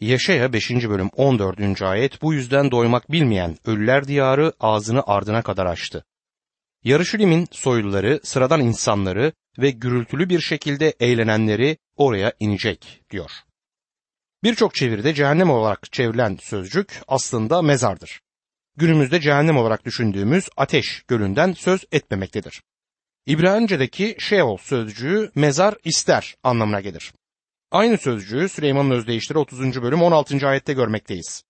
Yaşaya 5. bölüm 14. ayet bu yüzden doymak bilmeyen ölüler diyarı ağzını ardına kadar açtı. Yarışilim'in soyluları, sıradan insanları ve gürültülü bir şekilde eğlenenleri oraya inecek diyor. Birçok çeviride cehennem olarak çevrilen sözcük aslında mezardır. Günümüzde cehennem olarak düşündüğümüz ateş gölünden söz etmemektedir. İbranice'deki Sheol sözcüğü mezar ister anlamına gelir. Aynı sözcüğü Süleyman'ın özdeyişleri 30. bölüm 16. ayette görmekteyiz.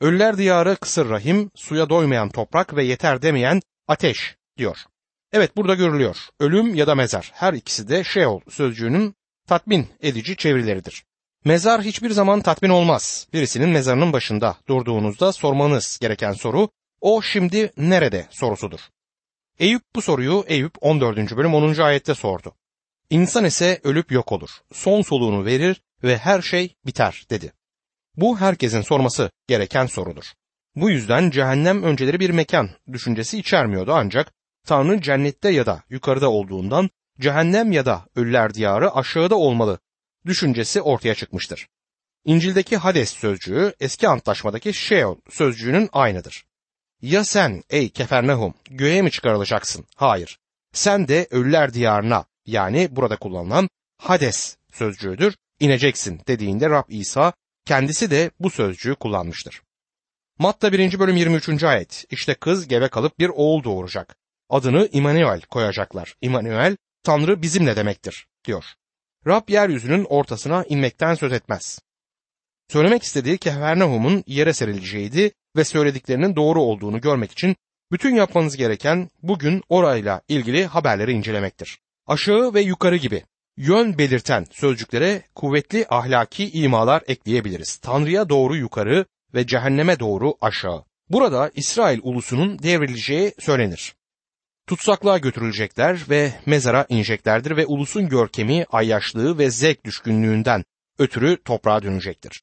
Ölüler diyarı kısır rahim, suya doymayan toprak ve yeter demeyen ateş diyor. Evet burada görülüyor. Ölüm ya da mezar her ikisi de Sheol sözcüğünün tatmin edici çevirileridir. Mezar hiçbir zaman tatmin olmaz. Birisinin mezarının başında durduğunuzda sormanız gereken soru o şimdi nerede sorusudur. Eyüp bu soruyu Eyüp 14. bölüm 10. ayette sordu. İnsan ise ölüp yok olur. Son soluğunu verir ve her şey biter dedi. Bu herkesin sorması gereken sorudur. Bu yüzden cehennem önceleri bir mekan düşüncesi içermiyordu ancak Tanrı cennette ya da yukarıda olduğundan cehennem ya da ölüler diyarı aşağıda olmalı düşüncesi ortaya çıkmıştır. İncil'deki Hades sözcüğü eski antlaşmadaki Sheol sözcüğünün aynıdır. Ya sen ey Kefernahum göğe mi çıkarılacaksın? Hayır. Sen de ölüler diyarına yani burada kullanılan Hades sözcüğüdür ineceksin dediğinde Rab İsa kendisi de bu sözcüğü kullanmıştır. Matta 1. bölüm 23. ayet İşte kız gebe kalıp bir oğul doğuracak. Adını İmanuel koyacaklar. İmanuel Tanrı bizimle demektir diyor. Rab yeryüzünün ortasına inmekten söz etmez. Söylemek istediği Kefernahum'un yere serileceğiydi ve söylediklerinin doğru olduğunu görmek için bütün yapmanız gereken bugün orayla ilgili haberleri incelemektir. Aşağı ve yukarı gibi yön belirten sözcüklere kuvvetli ahlaki imalar ekleyebiliriz. Tanrı'ya doğru yukarı ve cehenneme doğru aşağı. Burada İsrail ulusunun devrileceği söylenir. Tutsaklığa götürülecekler ve mezara ineceklerdir ve ulusun görkemi, ayyaşlığı ve zevk düşkünlüğünden ötürü toprağa dönecektir.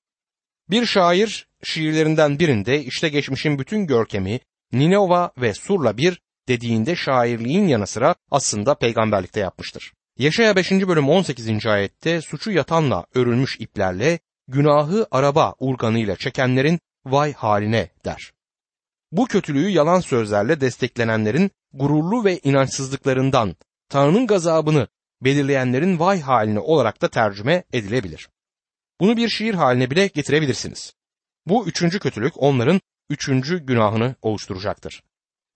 Bir şair şiirlerinden birinde işte geçmişin bütün görkemi Ninova ve Sur'la bir dediğinde şairliğin yanı sıra aslında peygamberlikte yapmıştır. Yaşaya 5. bölüm 18. ayette suçu yatanla örülmüş iplerle günahı araba urganıyla çekenlerin vay haline der. Bu kötülüğü yalan sözlerle desteklenenlerin gururlu ve inançsızlıklarından Tanrı'nın gazabını belirleyenlerin vay haline olarak da tercüme edilebilir. Bunu bir şiir haline bile getirebilirsiniz. Bu üçüncü kötülük onların üçüncü günahını oluşturacaktır.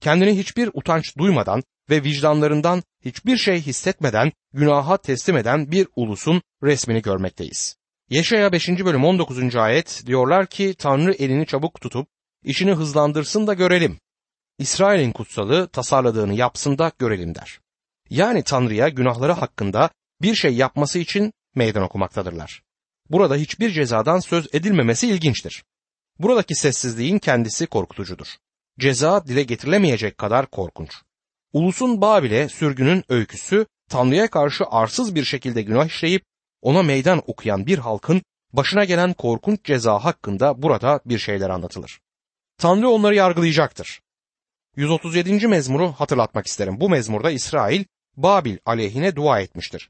Kendini hiçbir utanç duymadan ve vicdanlarından hiçbir şey hissetmeden günaha teslim eden bir ulusun resmini görmekteyiz. Yeşaya 5. bölüm 19. ayet diyorlar ki Tanrı elini çabuk tutup işini hızlandırsın da görelim. İsrail'in kutsalı tasarladığını yapsın da görelim der. Yani Tanrı'ya günahları hakkında bir şey yapması için meydan okumaktadırlar. Burada hiçbir cezadan söz edilmemesi ilginçtir. Buradaki sessizliğin kendisi korkutucudur. Ceza dile getirilemeyecek kadar korkunç. Ulusun Babil'e sürgünün öyküsü Tanrı'ya karşı arsız bir şekilde günah işleyip ona meydan okuyan bir halkın başına gelen korkunç ceza hakkında burada bir şeyler anlatılır. Tanrı onları yargılayacaktır. 137. mezmuru hatırlatmak isterim. Bu mezmurda İsrail Babil aleyhine dua etmiştir.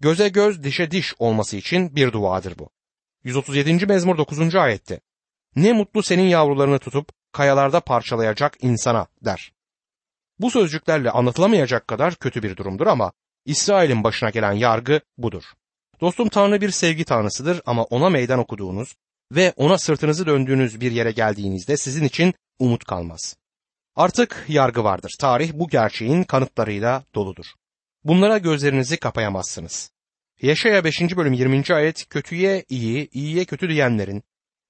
Göze göz dişe diş olması için bir duadır bu. 137. mezmur 9. ayette. Ne mutlu senin yavrularını tutup kayalarda parçalayacak insana der. Bu sözcüklerle anlatılamayacak kadar kötü bir durumdur ama İsrail'in başına gelen yargı budur. Dostum Tanrı bir sevgi tanrısıdır ama ona meydan okuduğunuz ve ona sırtınızı döndüğünüz bir yere geldiğinizde sizin için umut kalmaz. Artık yargı vardır. Tarih bu gerçeğin kanıtlarıyla doludur. Bunlara gözlerinizi kapayamazsınız. Yaşaya 5. bölüm 20. ayet kötüye iyi, iyiye kötü diyenlerin,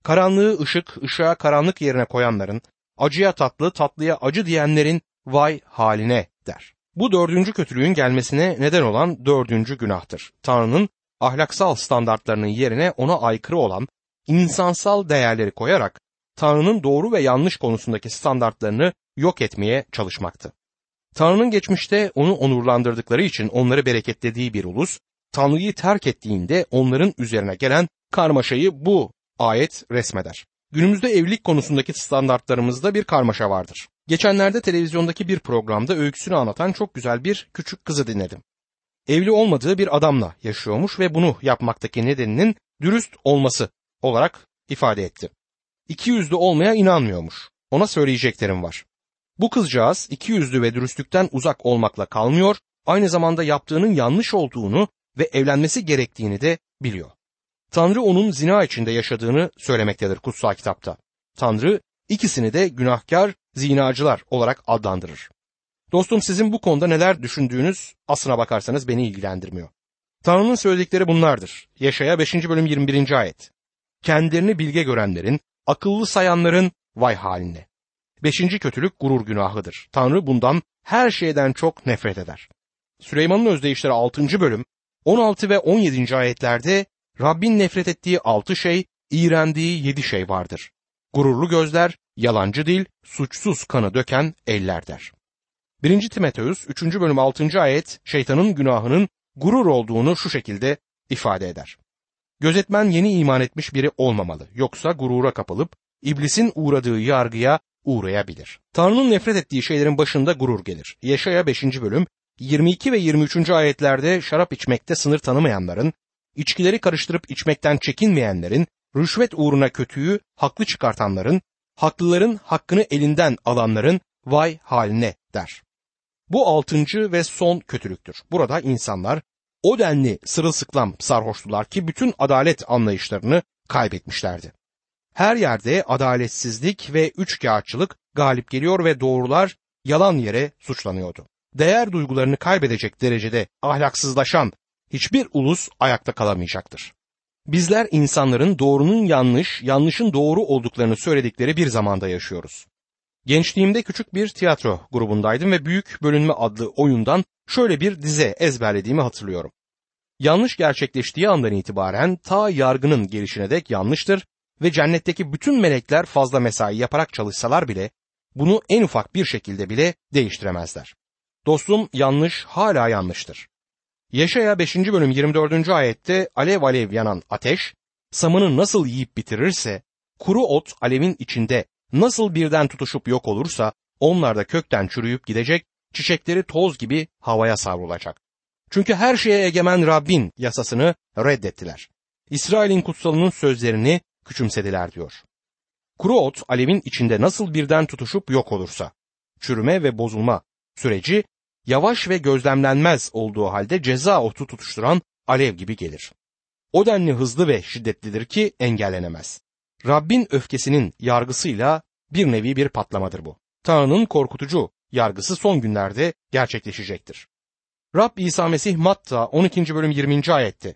karanlığı ışık, ışığa karanlık yerine koyanların, acıya tatlı, tatlıya acı diyenlerin vay haline der. Bu dördüncü kötülüğün gelmesine neden olan dördüncü günahtır. Tanrı'nın ahlaksal standartlarının yerine ona aykırı olan insansal değerleri koyarak Tanrı'nın doğru ve yanlış konusundaki standartlarını yok etmeye çalışmaktı. Tanrı'nın geçmişte onu onurlandırdıkları için onları bereketlediği bir ulus, Tanrı'yı terk ettiğinde onların üzerine gelen karmaşayı bu ayet resmeder. Günümüzde evlilik konusundaki standartlarımızda bir karmaşa vardır. Geçenlerde televizyondaki bir programda öyküsünü anlatan çok güzel bir küçük kızı dinledim. Evli olmadığı bir adamla yaşıyormuş ve bunu yapmaktaki nedeninin dürüst olması olarak ifade etti. İki yüzlü olmaya inanmıyormuş. Ona söyleyeceklerim var. Bu kızcağız iki yüzlü ve dürüstlükten uzak olmakla kalmıyor, aynı zamanda yaptığının yanlış olduğunu ve evlenmesi gerektiğini de biliyor. Tanrı onun zina içinde yaşadığını söylemektedir kutsal kitapta. Tanrı ikisini de günahkar zinacılar olarak adlandırır. Dostum sizin bu konuda neler düşündüğünüz aslına bakarsanız beni ilgilendirmiyor. Tanrı'nın söyledikleri bunlardır. Yaşaya 5. bölüm 21. ayet. Kendilerini bilge görenlerin, akıllı sayanların vay haline. Beşinci kötülük gurur günahıdır. Tanrı bundan her şeyden çok nefret eder. Süleyman'ın özdeyişleri 6. bölüm 16 ve 17. ayetlerde Rabbin nefret ettiği altı şey, iğrendiği yedi şey vardır. Gururlu gözler, yalancı dil, suçsuz kanı döken eller der. 1. Timoteus 3. bölüm 6. ayet şeytanın günahının gurur olduğunu şu şekilde ifade eder. Gözetmen yeni iman etmiş biri olmamalı yoksa gurura kapılıp iblisin uğradığı yargıya uğrayabilir. Tanrı'nın nefret ettiği şeylerin başında gurur gelir. Yaşaya 5. bölüm 22 ve 23. ayetlerde şarap içmekte sınır tanımayanların, içkileri karıştırıp içmekten çekinmeyenlerin, rüşvet uğruna kötüyü haklı çıkartanların, haklıların hakkını elinden alanların vay haline der. Bu altıncı ve son kötülüktür. Burada insanlar o denli sırılsıklam sarhoştular ki bütün adalet anlayışlarını kaybetmişlerdi. Her yerde adaletsizlik ve üçkağıtçılık galip geliyor ve doğrular yalan yere suçlanıyordu. Değer duygularını kaybedecek derecede ahlaksızlaşan hiçbir ulus ayakta kalamayacaktır. Bizler insanların doğrunun yanlış, yanlışın doğru olduklarını söyledikleri bir zamanda yaşıyoruz. Gençliğimde küçük bir tiyatro grubundaydım ve Büyük Bölünme adlı oyundan şöyle bir dize ezberlediğimi hatırlıyorum. Yanlış gerçekleştiği andan itibaren ta yargının gelişine dek yanlıştır ve cennetteki bütün melekler fazla mesai yaparak çalışsalar bile bunu en ufak bir şekilde bile değiştiremezler. Dostum yanlış hala yanlıştır. Yaşaya 5. bölüm 24. ayette alev alev yanan ateş, samını nasıl yiyip bitirirse, kuru ot alevin içinde nasıl birden tutuşup yok olursa, onlar da kökten çürüyüp gidecek, çiçekleri toz gibi havaya savrulacak. Çünkü her şeye egemen Rabbin yasasını reddettiler. İsrail'in kutsalının sözlerini küçümsediler diyor. Kuru ot alevin içinde nasıl birden tutuşup yok olursa, çürüme ve bozulma süreci yavaş ve gözlemlenmez olduğu halde ceza otu tutuşturan alev gibi gelir. O denli hızlı ve şiddetlidir ki engellenemez. Rabbin öfkesinin yargısıyla bir nevi bir patlamadır bu. Tanrı'nın korkutucu yargısı son günlerde gerçekleşecektir. Rab İsa Mesih Matta 12. bölüm 20. ayette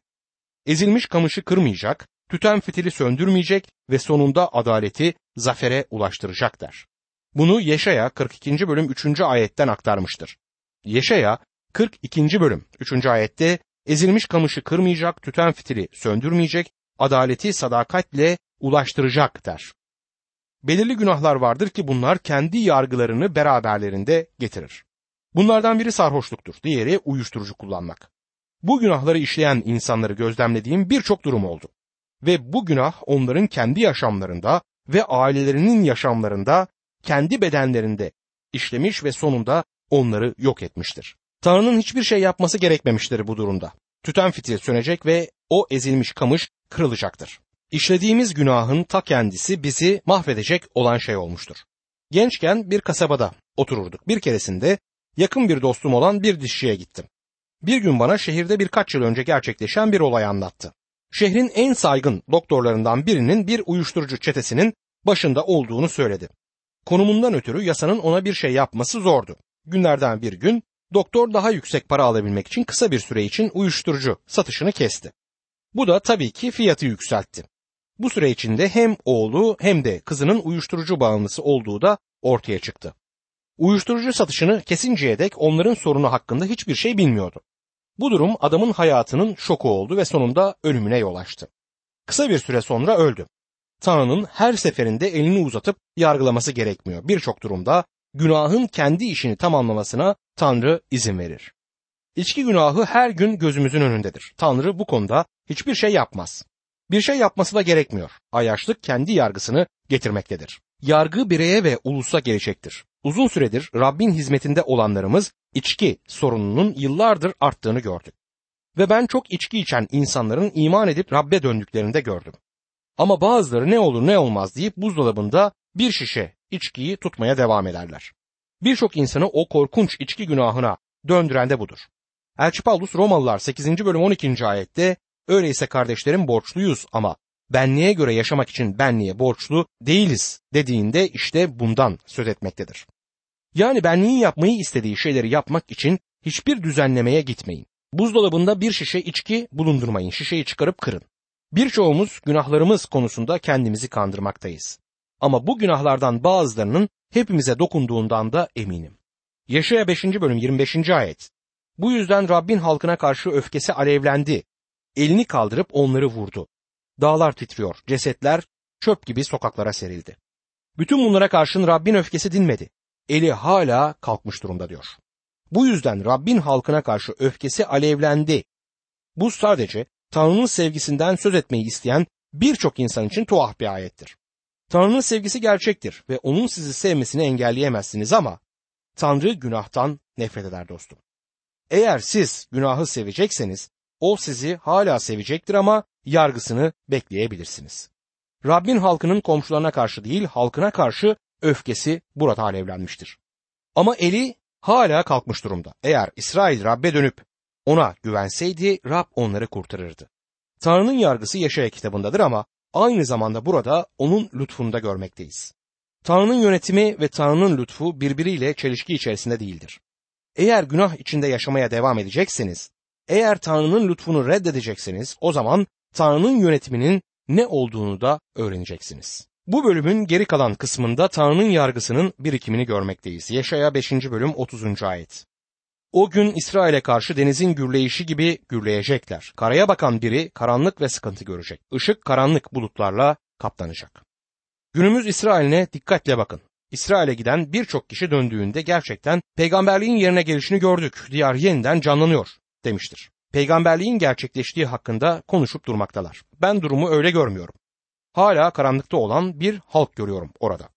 Ezilmiş kamışı kırmayacak, tüten fitili söndürmeyecek ve sonunda adaleti zafere ulaştıracak der. Bunu Yeşaya 42. bölüm 3. ayetten aktarmıştır. Yeşaya 42. bölüm 3. ayette ezilmiş kamışı kırmayacak, tüten fitili söndürmeyecek, adaleti sadakatle ulaştıracak der. Belirli günahlar vardır ki bunlar kendi yargılarını beraberlerinde getirir. Bunlardan biri sarhoşluktur, diğeri uyuşturucu kullanmak. Bu günahları işleyen insanları gözlemlediğim birçok durum oldu. Ve bu günah onların kendi yaşamlarında ve ailelerinin yaşamlarında, kendi bedenlerinde işlemiş ve sonunda onları yok etmiştir. Tanrı'nın hiçbir şey yapması gerekmemiştir bu durumda. Tüten fitil sönecek ve o ezilmiş kamış kırılacaktır. İşlediğimiz günahın ta kendisi bizi mahvedecek olan şey olmuştur. Gençken bir kasabada otururduk. Bir keresinde yakın bir dostum olan bir dişçiye gittim. Bir gün bana şehirde birkaç yıl önce gerçekleşen bir olay anlattı. Şehrin en saygın doktorlarından birinin bir uyuşturucu çetesinin başında olduğunu söyledi. Konumundan ötürü yasanın ona bir şey yapması zordu. Günlerden bir gün doktor daha yüksek para alabilmek için kısa bir süre için uyuşturucu satışını kesti. Bu da tabii ki fiyatı yükseltti. Bu süre içinde hem oğlu hem de kızının uyuşturucu bağımlısı olduğu da ortaya çıktı. Uyuşturucu satışını kesinceye dek onların sorunu hakkında hiçbir şey bilmiyordu. Bu durum adamın hayatının şoku oldu ve sonunda ölümüne yol açtı. Kısa bir süre sonra öldü. Tanrı'nın her seferinde elini uzatıp yargılaması gerekmiyor. Birçok durumda günahın kendi işini tamamlamasına Tanrı izin verir. İçki günahı her gün gözümüzün önündedir. Tanrı bu konuda hiçbir şey yapmaz. Bir şey yapması da gerekmiyor. Ayaşlık kendi yargısını getirmektedir. Yargı bireye ve ulusa gelecektir. Uzun süredir Rabbin hizmetinde olanlarımız içki sorununun yıllardır arttığını gördük. Ve ben çok içki içen insanların iman edip Rabbe döndüklerini de gördüm. Ama bazıları ne olur ne olmaz deyip buzdolabında bir şişe içkiyi tutmaya devam ederler. Birçok insanı o korkunç içki günahına döndüren de budur. Elçi Paulus Romalılar 8. bölüm 12. ayette öyleyse kardeşlerim borçluyuz ama benliğe göre yaşamak için benliğe borçlu değiliz dediğinde işte bundan söz etmektedir. Yani benliğin yapmayı istediği şeyleri yapmak için hiçbir düzenlemeye gitmeyin. Buzdolabında bir şişe içki bulundurmayın, şişeyi çıkarıp kırın. Birçoğumuz günahlarımız konusunda kendimizi kandırmaktayız. Ama bu günahlardan bazılarının hepimize dokunduğundan da eminim. Yaşaya 5. bölüm 25. ayet. Bu yüzden Rabbin halkına karşı öfkesi alevlendi. Elini kaldırıp onları vurdu. Dağlar titriyor, cesetler çöp gibi sokaklara serildi. Bütün bunlara karşın Rabbin öfkesi dinmedi. Eli hala kalkmış durumda diyor. Bu yüzden Rabbin halkına karşı öfkesi alevlendi. Bu sadece Tanrı'nın sevgisinden söz etmeyi isteyen birçok insan için tuhaf bir ayettir. Tanrı'nın sevgisi gerçektir ve onun sizi sevmesini engelleyemezsiniz ama Tanrı günahtan nefret eder dostum. Eğer siz günahı sevecekseniz o sizi hala sevecektir ama yargısını bekleyebilirsiniz. Rabbin halkının komşularına karşı değil halkına karşı öfkesi burada alevlenmiştir. Ama eli hala kalkmış durumda. Eğer İsrail Rab'be dönüp ona güvenseydi Rab onları kurtarırdı. Tanrı'nın yargısı Yaşaya kitabındadır ama aynı zamanda burada onun lütfunda görmekteyiz. Tanrı'nın yönetimi ve Tanrı'nın lütfu birbiriyle çelişki içerisinde değildir. Eğer günah içinde yaşamaya devam edecekseniz, eğer Tanrı'nın lütfunu reddedecekseniz o zaman Tanrı'nın yönetiminin ne olduğunu da öğreneceksiniz. Bu bölümün geri kalan kısmında Tanrı'nın yargısının birikimini görmekteyiz. Yaşaya 5. bölüm 30. ayet. O gün İsrail'e karşı denizin gürleyişi gibi gürleyecekler. Karaya bakan biri karanlık ve sıkıntı görecek. Işık karanlık bulutlarla kaplanacak. Günümüz İsrail'ine dikkatle bakın. İsrail'e giden birçok kişi döndüğünde gerçekten peygamberliğin yerine gelişini gördük. Diyar yeniden canlanıyor demiştir. Peygamberliğin gerçekleştiği hakkında konuşup durmaktalar. Ben durumu öyle görmüyorum. Hala karanlıkta olan bir halk görüyorum orada.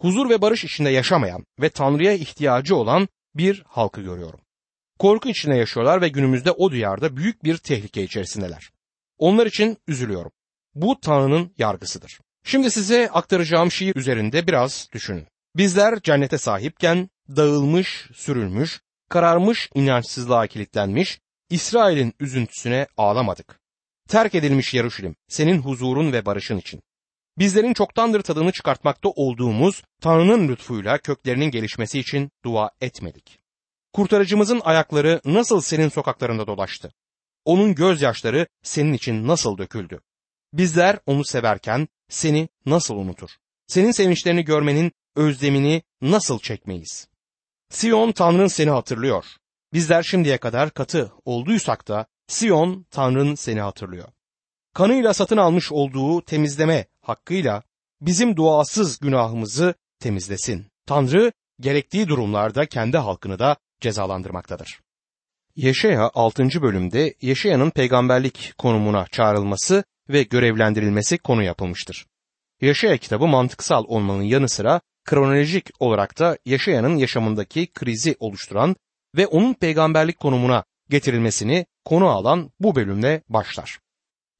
Huzur ve barış içinde yaşamayan ve Tanrı'ya ihtiyacı olan bir halkı görüyorum. Korku içinde yaşıyorlar ve günümüzde o diyarda büyük bir tehlike içerisindeler. Onlar için üzülüyorum. Bu Tanrı'nın yargısıdır. Şimdi size aktaracağım şiir üzerinde biraz düşünün. Bizler cennete sahipken dağılmış, sürülmüş, kararmış inançsızlığa kilitlenmiş, İsrail'in üzüntüsüne ağlamadık. Terk edilmiş Yaruşilim, senin huzurun ve barışın için. Bizlerin çoktandır tadını çıkartmakta olduğumuz Tanrı'nın lütfuyla köklerinin gelişmesi için dua etmedik. Kurtarıcımızın ayakları nasıl senin sokaklarında dolaştı? Onun gözyaşları senin için nasıl döküldü? Bizler onu severken seni nasıl unutur? Senin sevinçlerini görmenin özlemini nasıl çekmeyiz? Sion Tanrın seni hatırlıyor. Bizler şimdiye kadar katı olduysak da Sion Tanrın seni hatırlıyor. Kanıyla satın almış olduğu temizleme hakkıyla bizim duasız günahımızı temizlesin. Tanrı gerektiği durumlarda kendi halkını da cezalandırmaktadır. Yeşaya 6. bölümde Yeşaya'nın peygamberlik konumuna çağrılması ve görevlendirilmesi konu yapılmıştır. Yaşaya kitabı mantıksal olmanın yanı sıra kronolojik olarak da Yaşaya'nın yaşamındaki krizi oluşturan ve onun peygamberlik konumuna getirilmesini konu alan bu bölümle başlar.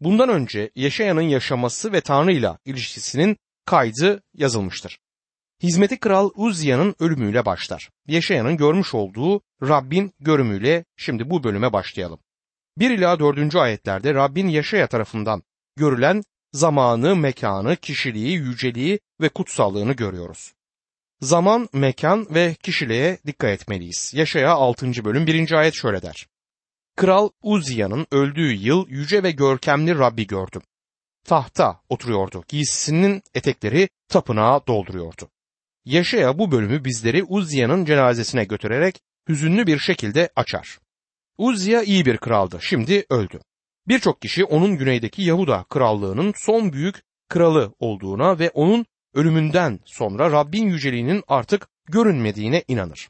Bundan önce Yaşaya'nın yaşaması ve Tanrı ile ilişkisinin kaydı yazılmıştır. Hizmeti Kral Uzziya'nın ölümüyle başlar. Yaşaya'nın görmüş olduğu Rabbin görümüyle şimdi bu bölüme başlayalım. 1 ila 4. ayetlerde Rabbin Yaşaya tarafından görülen zamanı, mekanı, kişiliği, yüceliği ve kutsallığını görüyoruz. Zaman, mekan ve kişiliğe dikkat etmeliyiz. Yaşaya 6. bölüm 1. ayet şöyle der. Kral Uzia'nın öldüğü yıl yüce ve görkemli Rabbi gördüm. Tahta oturuyordu. Giysisinin etekleri tapınağı dolduruyordu. Yaşaya bu bölümü bizleri Uzia'nın cenazesine götürerek hüzünlü bir şekilde açar. Uzziya iyi bir kraldı. Şimdi öldü. Birçok kişi onun güneydeki Yahuda krallığının son büyük kralı olduğuna ve onun ölümünden sonra Rabbin yüceliğinin artık görünmediğine inanır.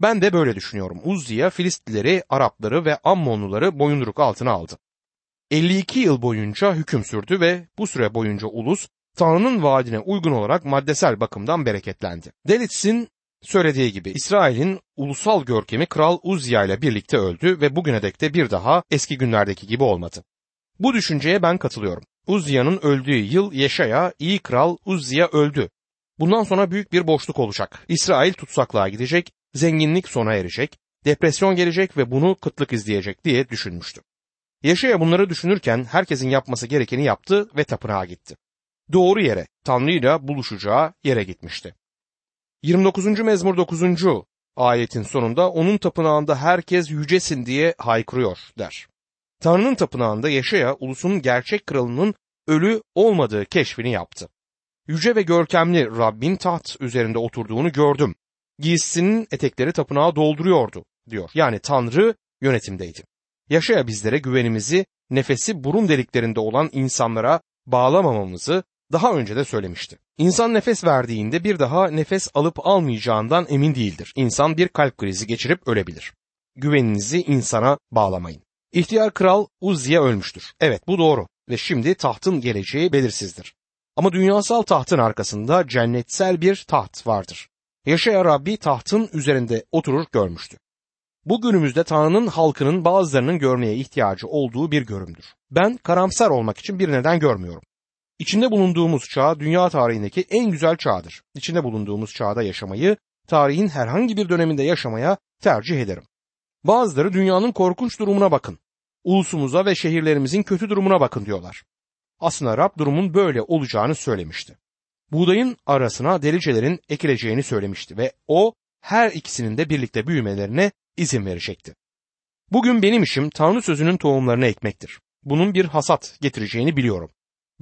Ben de böyle düşünüyorum. Uzziya Filistlileri, Arapları ve Ammonluları boyunduruk altına aldı. 52 yıl boyunca hüküm sürdü ve bu süre boyunca ulus Tanrı'nın vaadine uygun olarak maddesel bakımdan bereketlendi. Delitz'in söylediği gibi İsrail'in ulusal görkemi Kral Uzziya ile birlikte öldü ve bugüne dek de bir daha eski günlerdeki gibi olmadı. Bu düşünceye ben katılıyorum. Uzziya'nın öldüğü yıl Yeşaya, iyi kral Uzziya öldü. Bundan sonra büyük bir boşluk olacak. İsrail tutsaklığa gidecek, zenginlik sona erecek, depresyon gelecek ve bunu kıtlık izleyecek diye düşünmüştü. Yaşaya bunları düşünürken herkesin yapması gerekeni yaptı ve tapınağa gitti. Doğru yere, Tanrı ile buluşacağı yere gitmişti. 29. mezmur 9. ayetin sonunda onun tapınağında herkes yücesin diye haykırıyor der. Tanrı'nın tapınağında Yaşaya ulusun gerçek kralının ölü olmadığı keşfini yaptı. Yüce ve görkemli Rabbin taht üzerinde oturduğunu gördüm. Giysisinin etekleri tapınağı dolduruyordu diyor. Yani Tanrı yönetimdeydi. Yaşaya bizlere güvenimizi nefesi burun deliklerinde olan insanlara bağlamamamızı daha önce de söylemişti. İnsan nefes verdiğinde bir daha nefes alıp almayacağından emin değildir. İnsan bir kalp krizi geçirip ölebilir. Güveninizi insana bağlamayın. İhtiyar kral Uzziye ölmüştür. Evet bu doğru ve şimdi tahtın geleceği belirsizdir. Ama dünyasal tahtın arkasında cennetsel bir taht vardır. Yaşaya Rabbi tahtın üzerinde oturur görmüştü. Bu günümüzde Tanrı'nın halkının bazılarının görmeye ihtiyacı olduğu bir görümdür. Ben karamsar olmak için bir neden görmüyorum. İçinde bulunduğumuz çağ dünya tarihindeki en güzel çağdır. İçinde bulunduğumuz çağda yaşamayı, tarihin herhangi bir döneminde yaşamaya tercih ederim. Bazıları dünyanın korkunç durumuna bakın. Ulusumuza ve şehirlerimizin kötü durumuna bakın diyorlar. Aslında Rab durumun böyle olacağını söylemişti. Buğdayın arasına delicelerin ekileceğini söylemişti ve o her ikisinin de birlikte büyümelerine izin verecekti. Bugün benim işim Tanrı sözünün tohumlarını ekmektir. Bunun bir hasat getireceğini biliyorum.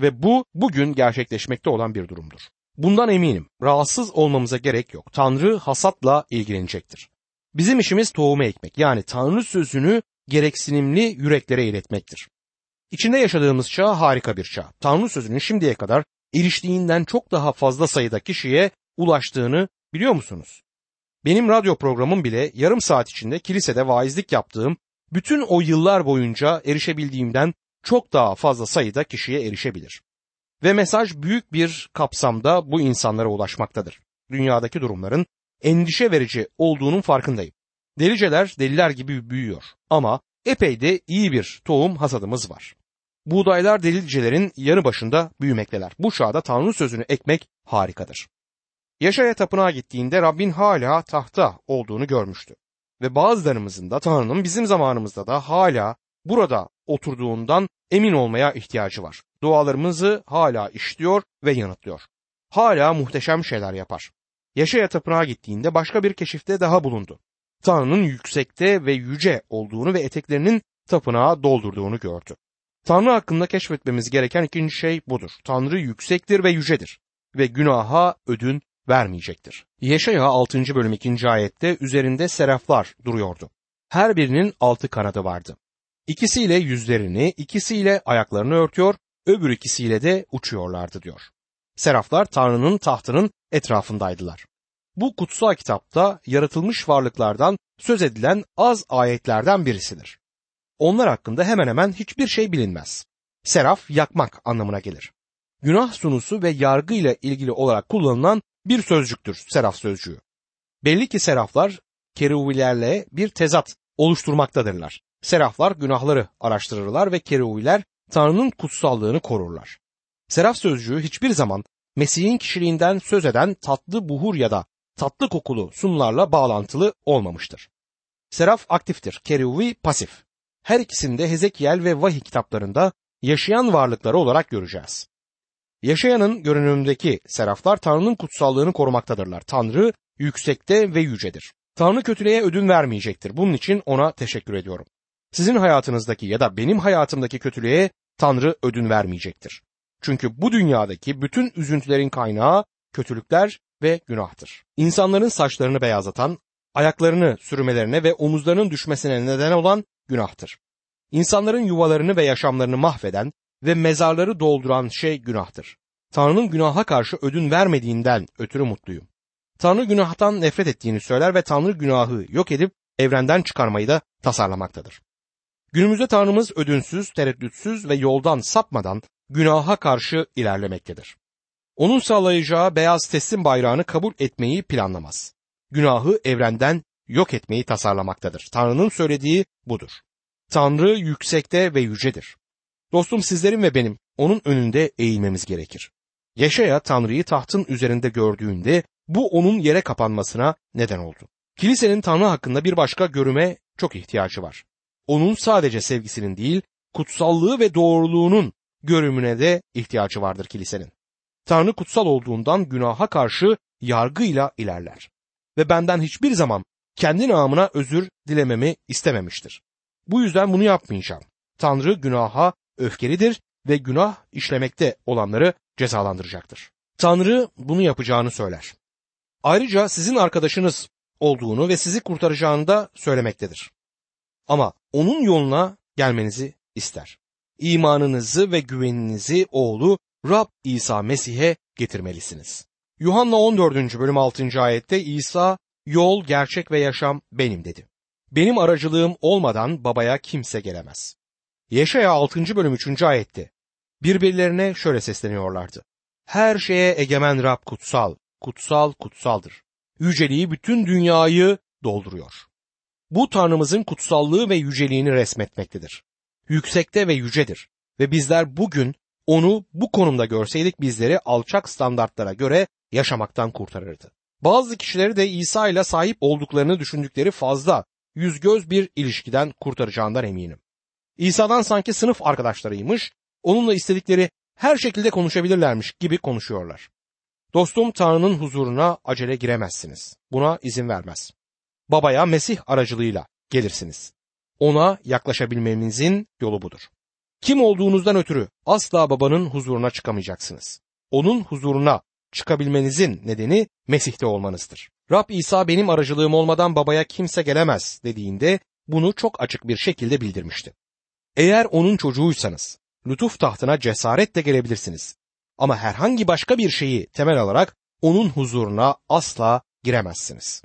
Ve bu bugün gerçekleşmekte olan bir durumdur. Bundan eminim. Rahatsız olmamıza gerek yok. Tanrı hasatla ilgilenecektir. Bizim işimiz tohumu ekmek. Yani Tanrı sözünü gereksinimli yüreklere iletmektir. İçinde yaşadığımız çağ harika bir çağ. Tanrı sözünün şimdiye kadar eriştiğinden çok daha fazla sayıda kişiye ulaştığını biliyor musunuz? Benim radyo programım bile yarım saat içinde kilisede vaizlik yaptığım bütün o yıllar boyunca erişebildiğimden çok daha fazla sayıda kişiye erişebilir. Ve mesaj büyük bir kapsamda bu insanlara ulaşmaktadır. Dünyadaki durumların endişe verici olduğunun farkındayım. Deliceler deliler gibi büyüyor ama epey de iyi bir tohum hasadımız var. Buğdaylar delicelerin yanı başında büyümekteler. Bu çağda Tanrı sözünü ekmek harikadır. Yaşaya tapınağa gittiğinde Rabbin hala tahta olduğunu görmüştü. Ve bazılarımızın da Tanrı'nın bizim zamanımızda da hala burada oturduğundan emin olmaya ihtiyacı var. Dualarımızı hala işliyor ve yanıtlıyor. Hala muhteşem şeyler yapar. Yaşaya tapınağa gittiğinde başka bir keşifte daha bulundu. Tanrı'nın yüksekte ve yüce olduğunu ve eteklerinin tapınağı doldurduğunu gördü. Tanrı hakkında keşfetmemiz gereken ikinci şey budur. Tanrı yüksektir ve yücedir ve günaha ödün vermeyecektir. Yeşaya 6. bölüm 2. ayette üzerinde seraflar duruyordu. Her birinin altı kanadı vardı. İkisiyle yüzlerini, ikisiyle ayaklarını örtüyor, öbür ikisiyle de uçuyorlardı diyor. Seraflar Tanrı'nın tahtının etrafındaydılar. Bu kutsal kitapta yaratılmış varlıklardan söz edilen az ayetlerden birisidir. Onlar hakkında hemen hemen hiçbir şey bilinmez. Seraf yakmak anlamına gelir. Günah sunusu ve yargı ile ilgili olarak kullanılan bir sözcüktür seraf sözcüğü. Belli ki seraflar keruvilerle bir tezat oluşturmaktadırlar. Seraflar günahları araştırırlar ve keruviler Tanrı'nın kutsallığını korurlar. Seraf sözcüğü hiçbir zaman Mesih'in kişiliğinden söz eden tatlı buhur ya da tatlı kokulu sunlarla bağlantılı olmamıştır. Seraf aktiftir, keruvi pasif. Her ikisini de Hezekiel ve Vahiy kitaplarında yaşayan varlıkları olarak göreceğiz. Yaşayanın görünümündeki seraflar Tanrı'nın kutsallığını korumaktadırlar. Tanrı yüksekte ve yücedir. Tanrı kötülüğe ödün vermeyecektir. Bunun için ona teşekkür ediyorum. Sizin hayatınızdaki ya da benim hayatımdaki kötülüğe Tanrı ödün vermeyecektir. Çünkü bu dünyadaki bütün üzüntülerin kaynağı kötülükler ve günahtır. İnsanların saçlarını beyazlatan, ayaklarını sürmelerine ve omuzlarının düşmesine neden olan günahtır. İnsanların yuvalarını ve yaşamlarını mahveden ve mezarları dolduran şey günahtır. Tanrı'nın günaha karşı ödün vermediğinden ötürü mutluyum. Tanrı günahtan nefret ettiğini söyler ve Tanrı günahı yok edip evrenden çıkarmayı da tasarlamaktadır. Günümüzde Tanrımız ödünsüz, tereddütsüz ve yoldan sapmadan günaha karşı ilerlemektedir. Onun sağlayacağı beyaz teslim bayrağını kabul etmeyi planlamaz. Günahı evrenden yok etmeyi tasarlamaktadır. Tanrı'nın söylediği budur. Tanrı yüksekte ve yücedir. Dostum sizlerin ve benim onun önünde eğilmemiz gerekir. Yaşaya Tanrı'yı tahtın üzerinde gördüğünde bu onun yere kapanmasına neden oldu. Kilisenin Tanrı hakkında bir başka görüme çok ihtiyacı var. Onun sadece sevgisinin değil, kutsallığı ve doğruluğunun görümüne de ihtiyacı vardır kilisenin. Tanrı kutsal olduğundan günaha karşı yargıyla ilerler. Ve benden hiçbir zaman kendi namına özür dilememi istememiştir. Bu yüzden bunu yapmayacağım. Tanrı günaha öfkelidir ve günah işlemekte olanları cezalandıracaktır. Tanrı bunu yapacağını söyler. Ayrıca sizin arkadaşınız olduğunu ve sizi kurtaracağını da söylemektedir. Ama onun yoluna gelmenizi ister. İmanınızı ve güveninizi oğlu Rab İsa Mesih'e getirmelisiniz. Yuhanna 14. bölüm 6. ayette İsa yol, gerçek ve yaşam benim dedi. Benim aracılığım olmadan babaya kimse gelemez. Yeşaya 6. bölüm 3. ayette birbirlerine şöyle sesleniyorlardı. Her şeye egemen Rab kutsal, kutsal, kutsaldır. Yüceliği bütün dünyayı dolduruyor. Bu Tanrımızın kutsallığı ve yüceliğini resmetmektedir. Yüksekte ve yücedir ve bizler bugün onu bu konumda görseydik bizleri alçak standartlara göre yaşamaktan kurtarırdı. Bazı kişileri de İsa ile sahip olduklarını düşündükleri fazla yüz göz bir ilişkiden kurtaracağından eminim. İsa'dan sanki sınıf arkadaşlarıymış, onunla istedikleri her şekilde konuşabilirlermiş gibi konuşuyorlar. Dostum Tanrı'nın huzuruna acele giremezsiniz. Buna izin vermez. Babaya Mesih aracılığıyla gelirsiniz. Ona yaklaşabilmenizin yolu budur. Kim olduğunuzdan ötürü asla babanın huzuruna çıkamayacaksınız. Onun huzuruna çıkabilmenizin nedeni Mesih'te olmanızdır. Rab İsa benim aracılığım olmadan babaya kimse gelemez dediğinde bunu çok açık bir şekilde bildirmişti. Eğer onun çocuğuysanız lütuf tahtına cesaretle gelebilirsiniz. Ama herhangi başka bir şeyi temel alarak onun huzuruna asla giremezsiniz.